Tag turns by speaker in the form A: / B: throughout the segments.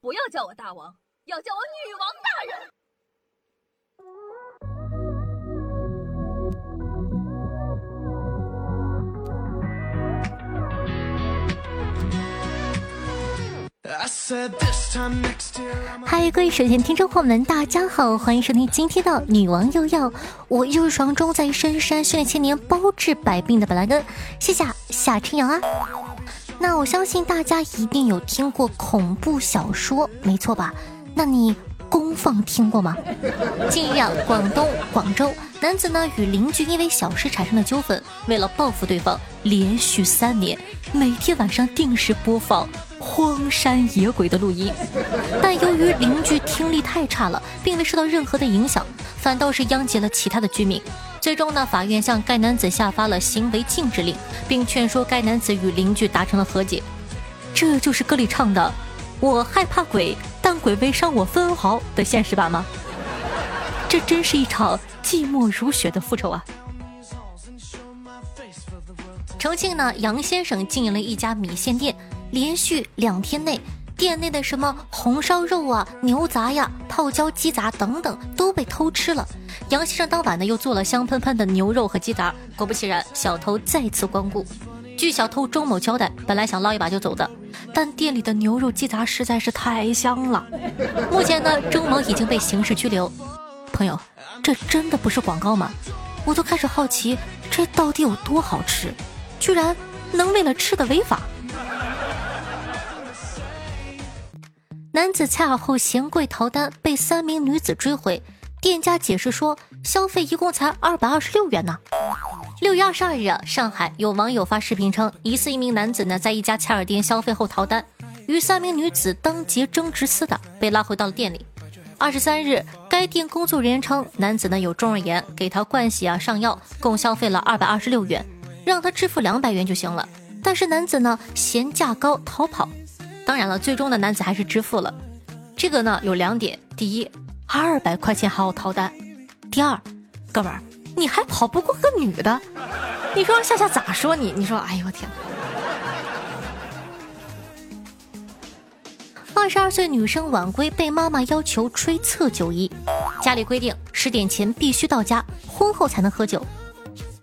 A: 不要叫我大王，要叫我女王大人。
B: 嗨，各位首先听众朋友们，大家好，欢迎收听今天的《女王又要》，我又是爽中在深山训练千年、包治百病的本来根，谢谢夏春阳啊。那我相信大家一定有听过恐怖小说，没错吧？那你公放听过吗？近日啊，广东广州男子呢与邻居因为小事产生了纠纷，为了报复对方，连续三年每天晚上定时播放荒山野鬼的录音，但由于邻居听力太差了，并未受到任何的影响，反倒是殃及了其他的居民。最终呢，法院向该男子下发了行为禁止令，并劝说该男子与邻居达成了和解。这就是歌里唱的“我害怕鬼，但鬼未伤我分毫”的现实版吗？这真是一场寂寞如雪的复仇啊！重庆呢，杨先生经营了一家米线店，连续两天内。店内的什么红烧肉啊、牛杂呀、泡椒鸡杂等等都被偷吃了。杨先生当晚呢又做了香喷喷的牛肉和鸡杂，果不其然，小偷再次光顾。据小偷周某交代，本来想捞一把就走的，但店里的牛肉鸡杂实在是太香了。目前呢，周某已经被刑事拘留。朋友，这真的不是广告吗？我都开始好奇，这到底有多好吃，居然能为了吃的违法。男子恰后嫌贵逃单，被三名女子追回。店家解释说，消费一共才二百二十六元呢。六月二十二日，上海有网友发视频称，疑似一名男子呢在一家恰尔店消费后逃单，与三名女子当街争执厮打，被拉回到了店里。二十三日，该店工作人员称，男子呢有中耳炎，给他灌洗啊上药，共消费了二百二十六元，让他支付两百元就行了。但是男子呢嫌价高逃跑。当然了，最终的男子还是支付了。这个呢有两点：第一，二百块钱还要掏单；第二，哥们儿，你还跑不过个女的，你说夏夏咋说你？你说，哎呦我天！二十二岁女生晚归被妈妈要求吹测酒仪，家里规定十点前必须到家，婚后才能喝酒。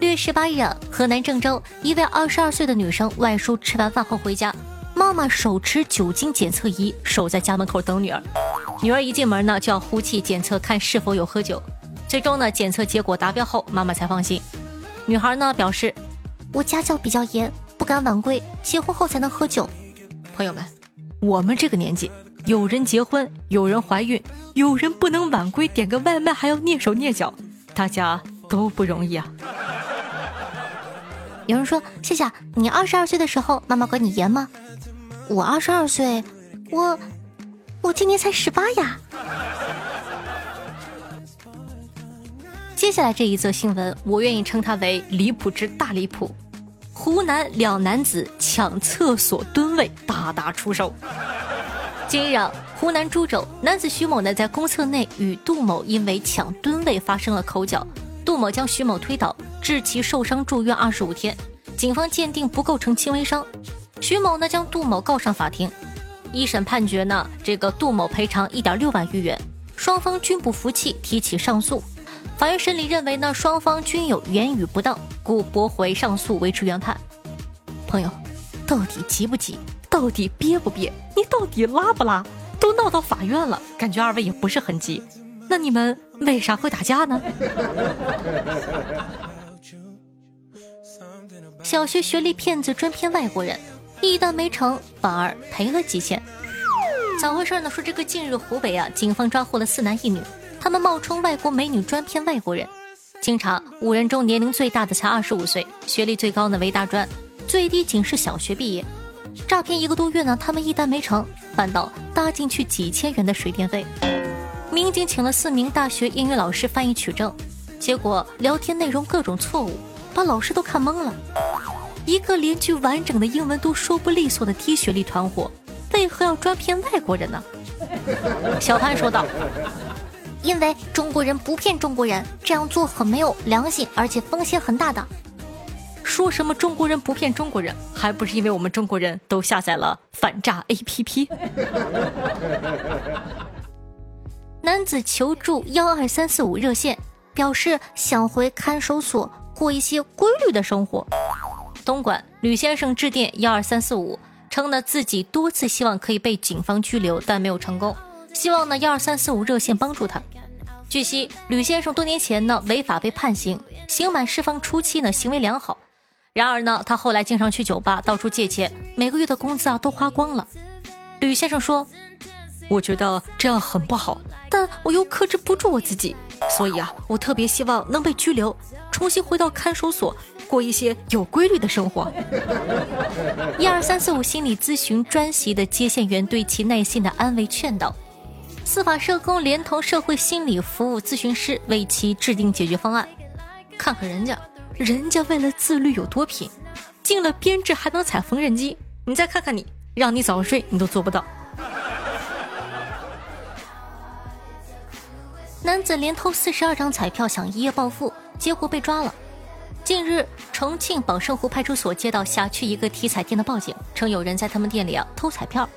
B: 六月十八日，河南郑州一位二十二岁的女生外出吃完饭后回家。妈妈手持酒精检测仪，守在家门口等女儿。女儿一进门呢，就要呼气检测，看是否有喝酒。最终呢，检测结果达标后，妈妈才放心。女孩呢表示：“我家教比较严，不敢晚归，结婚后才能喝酒。”朋友们，我们这个年纪，有人结婚，有人怀孕，有人不能晚归，点个外卖还要蹑手蹑脚，大家都不容易啊。有人说：“夏夏你二十二岁的时候，妈妈管你严吗？”我二十二岁，我我今年才十八呀。接下来这一则新闻，我愿意称它为离谱之大离谱。湖南两男子抢厕所蹲位，大打出手。近日，湖南株洲男子徐某呢，在公厕内与杜某因为抢蹲位发生了口角，杜某将徐某推倒，致其受伤住院二十五天，警方鉴定不构成轻微伤。徐某呢将杜某告上法庭，一审判决呢，这个杜某赔偿一点六万余元，双方均不服气，提起上诉。法院审理认为呢，双方均有言语不当，故驳回上诉，维持原判。朋友，到底急不急？到底憋不憋？你到底拉不拉？都闹到法院了，感觉二位也不是很急。那你们为啥会打架呢？小学学历骗子专骗外国人。一单没成，反而赔了几千。咋回事呢？说这个近日湖北啊，警方抓获了四男一女，他们冒充外国美女专骗外国人。经查，五人中年龄最大的才二十五岁，学历最高呢为大专，最低仅是小学毕业。诈骗一个多月呢，他们一单没成，反倒搭进去几千元的水电费。民警请了四名大学英语老师翻译取证，结果聊天内容各种错误，把老师都看懵了。一个连句完整的英文都说不利索的低学历团伙，为何要专骗外国人呢？小潘说道：“因为中国人不骗中国人，这样做很没有良心，而且风险很大的。”说什么中国人不骗中国人，还不是因为我们中国人都下载了反诈 APP？男子求助幺二三四五热线，表示想回看守所过一些规律的生活。东莞吕先生致电幺二三四五，称呢自己多次希望可以被警方拘留，但没有成功，希望呢幺二三四五热线帮助他。据悉，吕先生多年前呢违法被判刑，刑满释放初期呢行为良好，然而呢他后来经常去酒吧到处借钱，每个月的工资啊都花光了。吕先生说：“我觉得这样很不好，但我又克制不住我自己，所以啊我特别希望能被拘留，重新回到看守所。”过一些有规律的生活。一二三四五心理咨询专席的接线员对其耐心的安慰劝导，司法社工连同社会心理服务咨询师为其制定解决方案。看看人家，人家为了自律有多拼，进了编制还能踩缝纫机。你再看看你，让你早睡你都做不到。男子连偷四十二张彩票想一夜暴富，结果被抓了。近日，重庆宝胜湖派出所接到辖区一个体彩店的报警，称有人在他们店里啊偷彩票。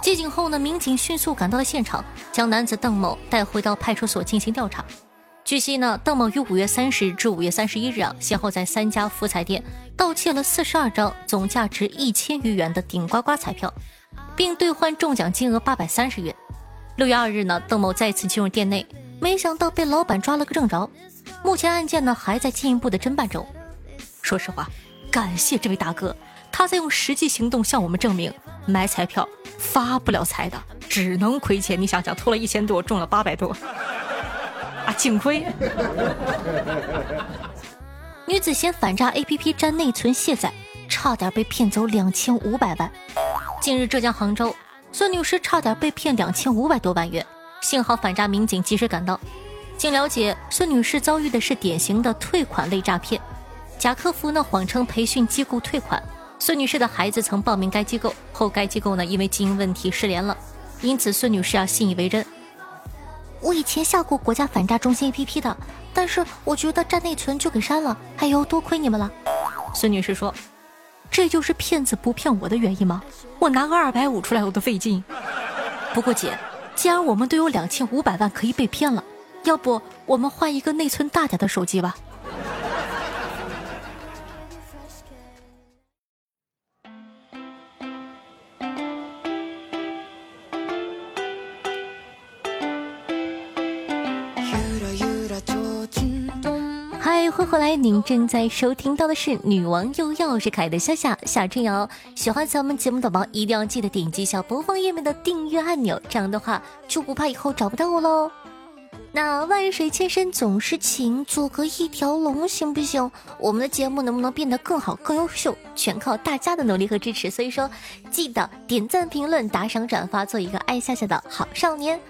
B: 接警后呢，民警迅速赶到了现场，将男子邓某带回到派出所进行调查。据悉呢，邓某于五月三十至五月三十一日啊，先后在三家福彩店盗窃了四十二张总价值一千余元的顶呱呱彩票，并兑换中奖金额八百三十元。六月二日呢，邓某再次进入店内，没想到被老板抓了个正着。目前案件呢还在进一步的侦办中。说实话，感谢这位大哥，他在用实际行动向我们证明，买彩票发不了财的，只能亏钱。你想想，偷了一千多，中了八百多，啊，净亏。女子嫌反诈 APP 占内存卸载，差点被骗走两千五百万。近日，浙江杭州，孙女士差点被骗两千五百多万元，幸好反诈民警及时赶到。经了解，孙女士遭遇的是典型的退款类诈骗，贾客服呢谎称培训机构退款，孙女士的孩子曾报名该机构，后该机构呢因为经营问题失联了，因此孙女士啊信以为真。我以前下过国家反诈中心 APP 的，但是我觉得占内存就给删了，哎呦多亏你们了。孙女士说：“这就是骗子不骗我的原因吗？我拿个二百五出来我都费劲。不过姐，既然我们都有两千五百万可以被骗了。”要不我们换一个内存大点的手机吧。嗨，您正在收听到的是《女王又要》，是可爱的夏夏夏春瑶。喜欢咱们节目的宝宝一定要记得点击一下播放页面的订阅按钮，这样的话就不怕以后找不到我喽。那万水千山总是情，做个一条龙行不行？我们的节目能不能变得更好、更优秀，全靠大家的努力和支持。所以说，记得点赞、评论、打赏、转发，做一个爱夏夏的好少年。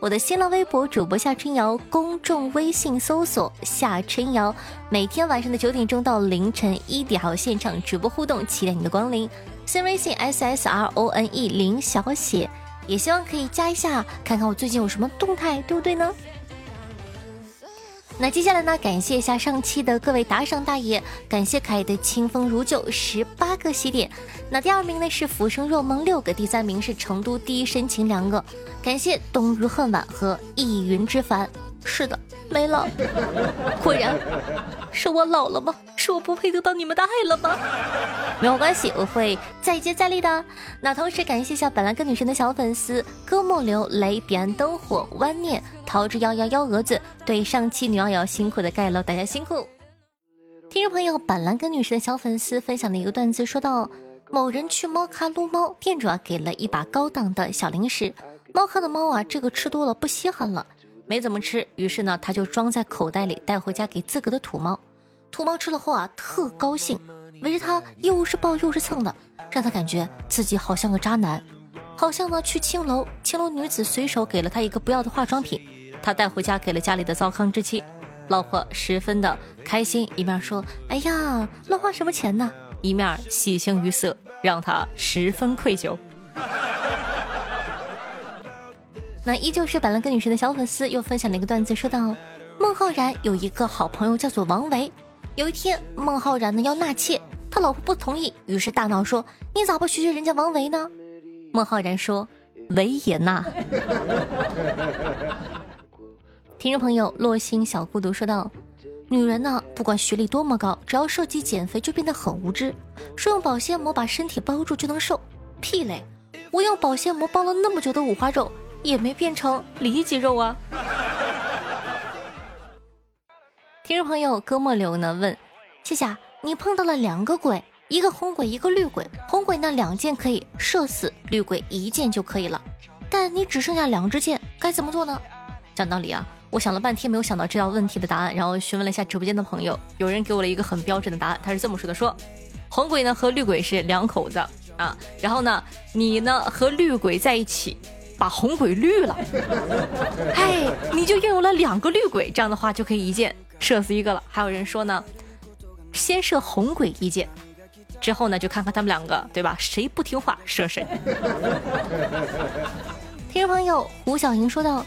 B: 我的新浪微博主播夏春瑶，公众微信搜索夏春瑶，每天晚上的九点钟到凌晨一点还有现场直播互动，期待你的光临。新微信 s s r o n e 零小写，也希望可以加一下，看看我最近有什么动态，对不对呢？那接下来呢？感谢一下上期的各位打赏大爷，感谢可爱的清风如旧十八个喜点。那第二名呢是浮生若梦六个，第三名是成都第一深情两个。感谢冬日恨晚和意云之凡。是的，没了。果然是我老了吗？是我不配得到你们的爱了吗？没有关系，我会再接再厉的。那同时感谢一下本来跟女神的小粉丝歌莫流雷彼岸灯火弯念桃之夭夭幺蛾子，对上期女瑶瑶辛苦的盖楼，大家辛苦。听众朋友，板蓝根女神的小粉丝分享的一个段子，说到某人去猫咖撸猫，店主啊给了一把高档的小零食，猫咖的猫啊这个吃多了不稀罕了，没怎么吃，于是呢他就装在口袋里带回家给自个的土猫。土猫吃了后啊，特高兴，围着他又是抱又是蹭的，让他感觉自己好像个渣男。好像呢，去青楼，青楼女子随手给了他一个不要的化妆品，他带回家给了家里的糟糠之妻，老婆十分的开心，一面说：“哎呀，乱花什么钱呢？”一面喜形于色，让他十分愧疚。那依旧是板蓝根女神的小粉丝又分享了一个段子，说道：孟浩然有一个好朋友叫做王维。有一天，孟浩然呢要纳妾，他老婆不同意，于是大闹说：“你咋不学学人家王维呢？”孟浩然说：“维也纳。”听众朋友，洛心小孤独说道：“女人呢，不管学历多么高，只要涉及减肥，就变得很无知。说用保鲜膜把身体包住就能瘦，屁嘞！我用保鲜膜包了那么久的五花肉，也没变成里脊肉啊。”听众朋友，哥莫流呢问：“夏夏，你碰到了两个鬼，一个红鬼，一个绿鬼。红鬼呢两箭可以射死，绿鬼一箭就可以了。但你只剩下两支箭，该怎么做呢？”讲道理啊，我想了半天没有想到这道问题的答案，然后询问了一下直播间的朋友，有人给我了一个很标准的答案，他是这么说的：说红鬼呢和绿鬼是两口子啊，然后呢你呢和绿鬼在一起，把红鬼绿了，哎，你就拥有了两个绿鬼，这样的话就可以一箭。射死一个了，还有人说呢，先射红鬼一箭，之后呢就看看他们两个，对吧？谁不听话射谁。听众朋友胡小莹说道：“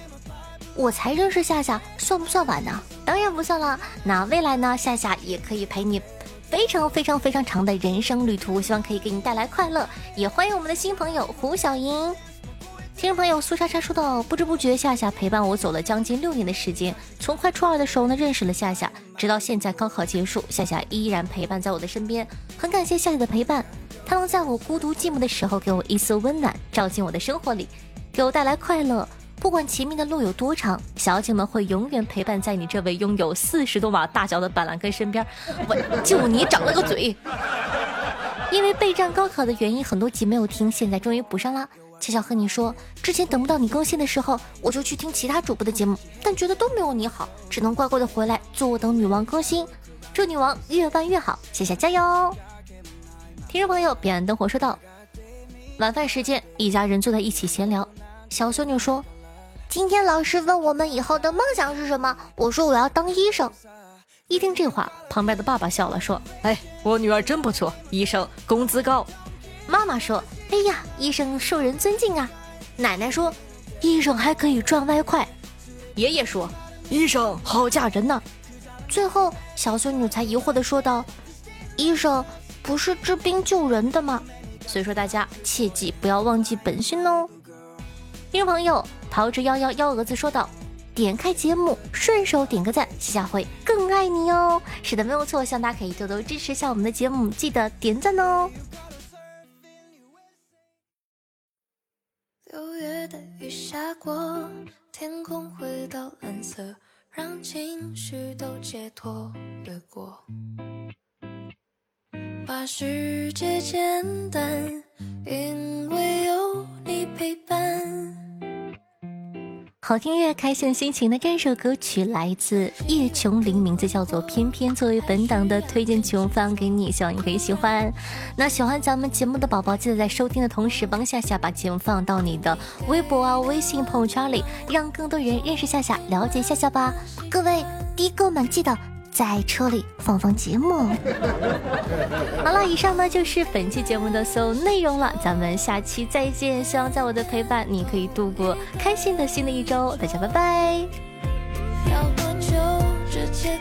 B: 我才认识夏夏，算不算晚呢？当然不算了。那未来呢，夏夏也可以陪你非常非常非常长的人生旅途，希望可以给你带来快乐。也欢迎我们的新朋友胡小莹。听众朋友苏莎莎说道：“不知不觉，夏夏陪伴我走了将近六年的时间。从快初二的时候呢，认识了夏夏，直到现在高考结束，夏夏依然陪伴在我的身边。很感谢夏夏的陪伴，她能在我孤独寂寞的时候给我一丝温暖，照进我的生活里，给我带来快乐。不管前面的路有多长，小姐们会永远陪伴在你这位拥有四十多码大小的板蓝根身边。我就你长了个嘴，因为备战高考的原因，很多集没有听，现在终于补上了。”悄悄和你说，之前等不到你更新的时候，我就去听其他主播的节目，但觉得都没有你好，只能乖乖的回来坐等女王更新。祝女王越办越好，谢谢加油！听众朋友，彼岸灯火说道：晚饭时间，一家人坐在一起闲聊。小孙女说：“今天老师问我们以后的梦想是什么，我说我要当医生。”一听这话，旁边的爸爸笑了，说：“哎，我女儿真不错，医生工资高。”妈妈说。哎呀，医生受人尊敬啊！奶奶说，医生还可以赚外快。爷爷说，医生好嫁人呐。最后，小孙女才疑惑的说道：“医生不是治病救人的吗？”所以说，大家切记不要忘记本心哦。听众朋友，桃之夭夭幺蛾子说道：“点开节目，顺手点个赞，谢下会更爱你哦。”是的，没有错，希望大家可以多多支持一下我们的节目，记得点赞哦。六月的雨下过，天空回到蓝色，让情绪都解脱掠过，把世界简单，因为有你陪伴。好听乐，开心心情的这首歌曲来自叶琼玲，名字叫做《偏偏》，作为本档的推荐曲我放给你，希望你可以喜欢。那喜欢咱们节目的宝宝，记得在收听的同时帮夏夏把节目放到你的微博啊、微信朋友圈里，让更多人认识夏夏，了解夏夏吧。各位滴哥们，记得。在车里放放节目。好了，以上呢就是本期节目的所有内容了，咱们下期再见。希望在我的陪伴，你可以度过开心的新的一周。大家拜拜。要多久？这